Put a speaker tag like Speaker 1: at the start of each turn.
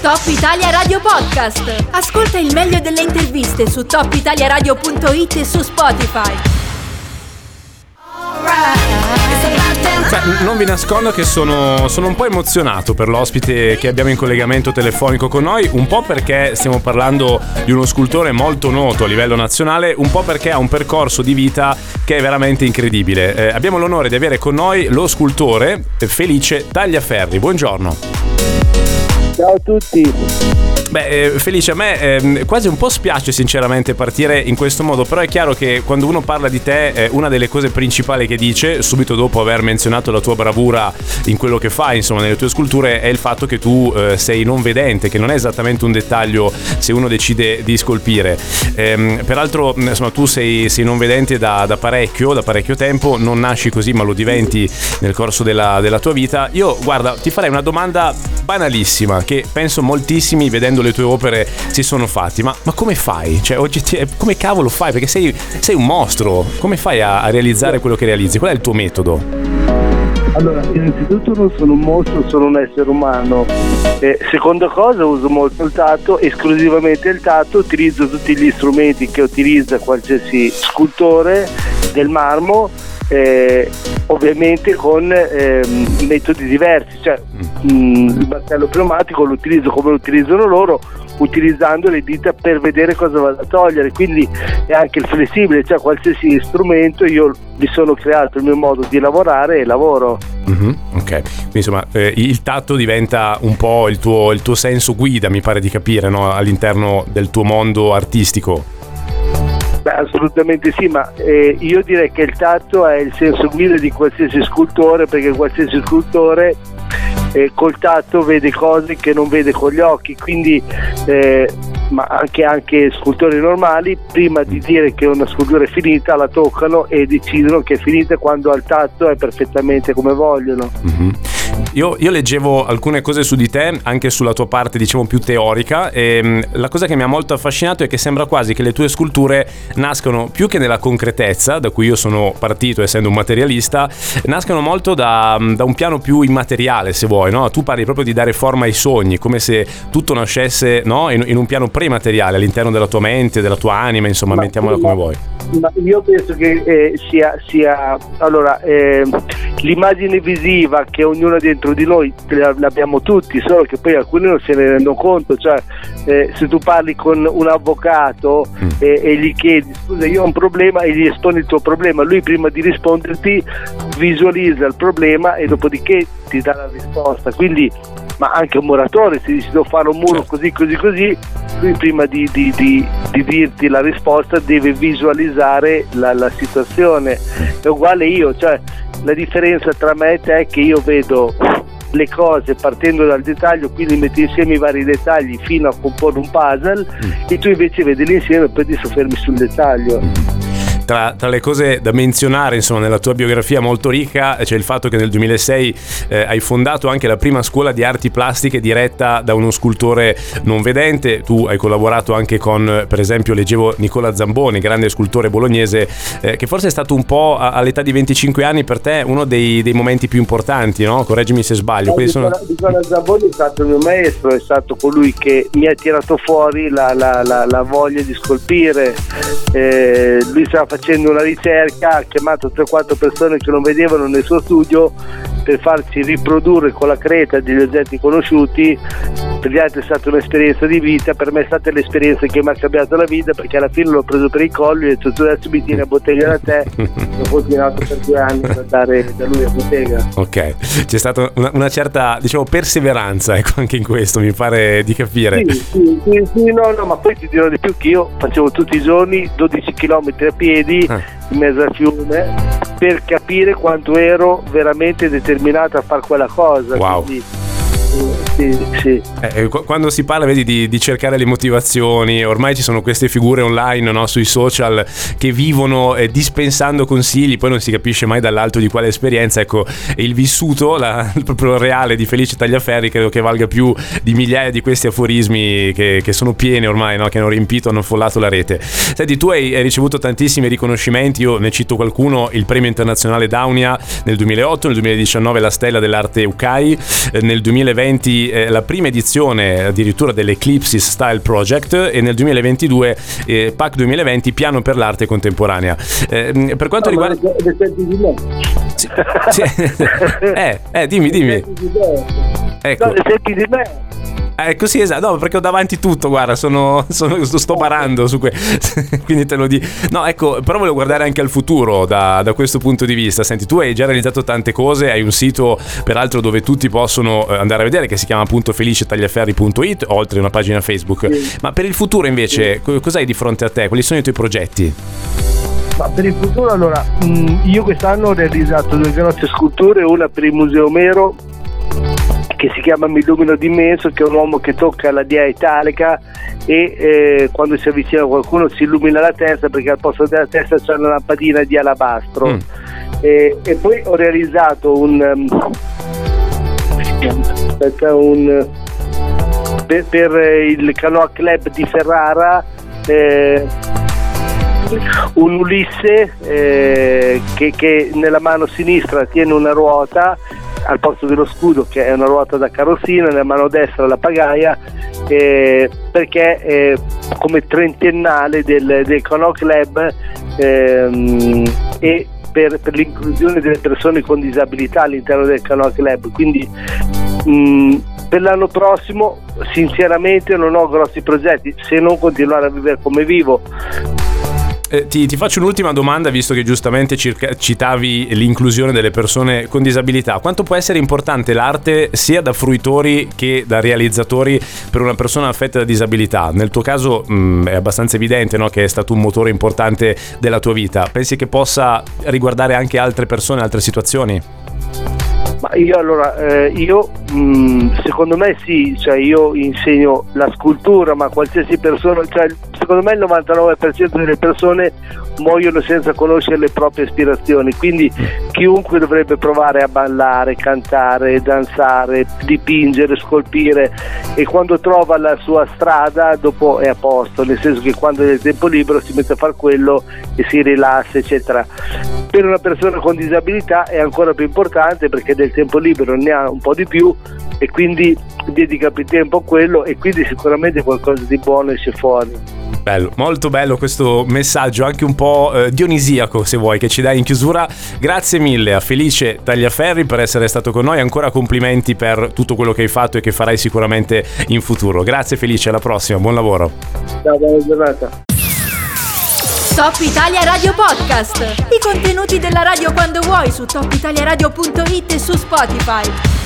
Speaker 1: Top Italia Radio Podcast. Ascolta il meglio delle interviste su topitaliaradio.it e su Spotify.
Speaker 2: Beh, non vi nascondo che sono, sono un po' emozionato per l'ospite che abbiamo in collegamento telefonico con noi, un po' perché stiamo parlando di uno scultore molto noto a livello nazionale, un po' perché ha un percorso di vita che è veramente incredibile. Eh, abbiamo l'onore di avere con noi lo scultore Felice Tagliaferri. Buongiorno.
Speaker 3: Ciao a tutti.
Speaker 2: Beh, eh, Felice, a me eh, quasi un po' spiace sinceramente partire in questo modo, però è chiaro che quando uno parla di te, eh, una delle cose principali che dice, subito dopo aver menzionato la tua bravura in quello che fai, insomma, nelle tue sculture, è il fatto che tu eh, sei non vedente, che non è esattamente un dettaglio se uno decide di scolpire. Ehm, peraltro, insomma, tu sei, sei non vedente da, da, parecchio, da parecchio tempo, non nasci così, ma lo diventi nel corso della, della tua vita. Io, guarda, ti farei una domanda banalissima che penso moltissimi vedendo vedendo le tue opere si sono fatti. Ma, ma come fai? Cioè, come cavolo fai? Perché sei, sei un mostro. Come fai a, a realizzare quello che realizzi? Qual è il tuo metodo?
Speaker 3: Allora, innanzitutto non sono un mostro, sono un essere umano. Eh, seconda cosa, uso molto il tatto, esclusivamente il tatto, utilizzo tutti gli strumenti che utilizza qualsiasi scultore del marmo eh, ovviamente con eh, metodi diversi, cioè mh, mm, il martello pneumatico lo utilizzo come lo utilizzano loro, utilizzando le dita per vedere cosa vado a togliere, quindi è anche il flessibile, cioè qualsiasi strumento io mi sono creato il mio modo di lavorare e lavoro.
Speaker 2: Mm-hmm, ok, quindi insomma eh, il tatto diventa un po' il tuo, il tuo senso guida, mi pare di capire, no? all'interno del tuo mondo artistico.
Speaker 3: Beh, assolutamente sì, ma eh, io direi che il tatto è il senso guida di qualsiasi scultore, perché qualsiasi scultore eh, col tatto vede cose che non vede con gli occhi, quindi eh, ma anche, anche, scultori normali prima di dire che una scultura è finita la toccano e decidono che è finita quando al tatto è perfettamente come vogliono.
Speaker 2: Mm-hmm. Io, io, leggevo alcune cose su di te, anche sulla tua parte diciamo più teorica e mm, la cosa che mi ha molto affascinato è che sembra quasi che le tue sculture nascano più che nella concretezza, da cui io sono partito essendo un materialista, nascano molto da, mm, da un piano più immateriale se vuoi, no? tu parli proprio di dare forma ai sogni, come se tutto nascesse no? in, in, un piano premateriale all'interno della tua mente, della tua anima, insomma, ma, mettiamola come vuoi.
Speaker 3: Ma io penso che eh, sia, sia, allora, eh, l'immagine visiva che ognuno dentro di noi l'abbiamo tutti, solo che poi alcuni non se ne rendono conto, cioè eh, se tu parli con un avvocato mm. e, e, gli chiedi scusa io ho un problema e gli esponi il tuo problema, lui prima di risponderti visualizza il problema e dopodiché ti dà la risposta, quindi ma anche un muratore, se dici devo fare un muro certo. così, così, così, lui prima di, di, di, di dirti la risposta deve visualizzare la, la, situazione. È uguale io, cioè la differenza tra me e te è che io vedo le cose partendo dal dettaglio, quindi metti insieme i vari dettagli fino a comporre un puzzle mm. e tu invece vedi l'insieme e poi ti soffermi sul dettaglio.
Speaker 2: Tra, tra, le cose da menzionare insomma, nella tua biografia molto ricca c'è il fatto che nel 2006 eh, hai fondato anche la prima scuola di arti plastiche diretta da uno scultore non vedente. Tu hai collaborato anche con, per esempio, leggevo Nicola Zamboni, grande scultore bolognese, eh, che forse è stato un po' all'età di 25 anni per te uno dei, dei momenti più importanti, no? Correggimi se sbaglio.
Speaker 3: Nicola, sono... Nicola Zamboni è stato il mio maestro, è stato colui che mi ha tirato fuori la, la, la, la voglia di scolpire. Eh, lui stava facendo facendo una ricerca, ha chiamato 3-4 persone che non vedevano nel suo studio per farci riprodurre con la creta degli oggetti conosciuti. Per gli altri è stata un'esperienza di vita, per me è stata l'esperienza che mi ha cambiato la vita perché alla fine l'ho preso per i colli e ho detto tu adesso mi tieni a bottega da te e ho continuato per due anni ad andare da lui a bottega.
Speaker 2: Ok, c'è stata una, una certa diciamo perseveranza ecco, anche in questo, mi pare di capire.
Speaker 3: Sì, sì, sì, sì no, no, ma poi ti dirò di più che io facevo tutti i giorni 12 km a piedi ah. In mezzo al fiume per capire quanto ero veramente determinato a fare quella cosa.
Speaker 2: Wow.
Speaker 3: Quindi, sì, sì.
Speaker 2: Eh, quando si parla vedi, di, di, cercare le motivazioni, ormai ci sono queste figure online no, sui social che vivono eh, dispensando consigli, poi non si capisce mai dall'alto di quale esperienza. Ecco, il vissuto, la, proprio reale di Felice Tagliaferri, credo che valga più di migliaia di questi aforismi che, che sono pieni ormai, no, che hanno riempito, hanno follato la rete. Senti, tu hai, hai, ricevuto tantissimi riconoscimenti, io ne cito qualcuno, il premio internazionale Daunia nel 2008, nel 2019 la stella dell'arte UCAI, eh, nel 2020 2020 eh, la prima edizione addirittura dell'Eclipsis Style Project e nel 2022 eh, PAC 2020 Piano per l'arte contemporanea. Eh, per quanto no, riguarda... Sì, sì. eh, eh, dimmi, dimmi.
Speaker 3: Ecco. No, senti di me.
Speaker 2: Ecco sì, esatto, no, perché ho davanti tutto, guarda, sono, sono, sto barando su que... quindi te lo dico. No, ecco, però volevo guardare anche al futuro da, da, questo punto di vista. Senti, tu hai già realizzato tante cose, hai un sito peraltro dove tutti possono eh, andare a vedere che si chiama appunto felicetagliaferri.it, oltre a una pagina Facebook. Sì. Ma per il futuro invece, sì. cos'hai di fronte a te? Quali sono i tuoi progetti?
Speaker 3: Ma per il futuro allora, mm, io quest'anno ho realizzato due grosse sculture, una per il Museo Mero che si chiama Mi Illumino d'immenso, che è un uomo che tocca la dia italica e eh, quando si avvicina a qualcuno si illumina la testa perché al posto della testa c'è una lampadina di alabastro. Mm. E, e, poi ho realizzato un... Um, aspetta, un per, per, il Canoa Club di Ferrara eh, un Ulisse eh, che, che, nella mano sinistra tiene una ruota al posto dello scudo che è una ruota da carrozzina, nella mano destra la pagaia eh, perché eh, come trentennale del, del Cono Club ehm, e per, per, l'inclusione delle persone con disabilità all'interno del Canoa Club. Quindi mh, per l'anno prossimo sinceramente non ho grossi progetti se non continuare a vivere come vivo
Speaker 2: eh, ti, ti, faccio un'ultima domanda, visto che giustamente circa, citavi l'inclusione delle persone con disabilità. Quanto può essere importante l'arte sia da fruitori che da realizzatori per una persona affetta da disabilità? Nel tuo caso mh, mm, è abbastanza evidente no, che è stato un motore importante della tua vita. Pensi che possa riguardare anche altre persone, altre situazioni?
Speaker 3: Ma io allora, eh, io mh, mm, secondo me sì, cioè io insegno la scultura, ma qualsiasi persona, cioè secondo me il 99% delle persone muoiono senza conoscere le proprie aspirazioni, quindi chiunque dovrebbe provare a ballare, cantare, danzare, dipingere, scolpire e quando trova la sua strada dopo è a posto, nel senso che quando è tempo libero si mette a fare quello e si rilassa, eccetera. Per una persona con disabilità è ancora più importante perché del tempo libero ne ha un po' di più e quindi dedica più tempo a quello e quindi sicuramente qualcosa di buono esce fuori.
Speaker 2: Bello, molto bello questo messaggio, anche un po' eh, dionisiaco se vuoi, che ci dai in chiusura. Grazie mille a Felice Tagliaferri per essere stato con noi, ancora complimenti per tutto quello che hai fatto e che farai sicuramente in futuro. Grazie Felice, alla prossima, buon lavoro.
Speaker 3: Ciao, buona giornata.
Speaker 1: Top Italia Radio Podcast. I contenuti della radio quando vuoi su topitaliaradio.it e su Spotify.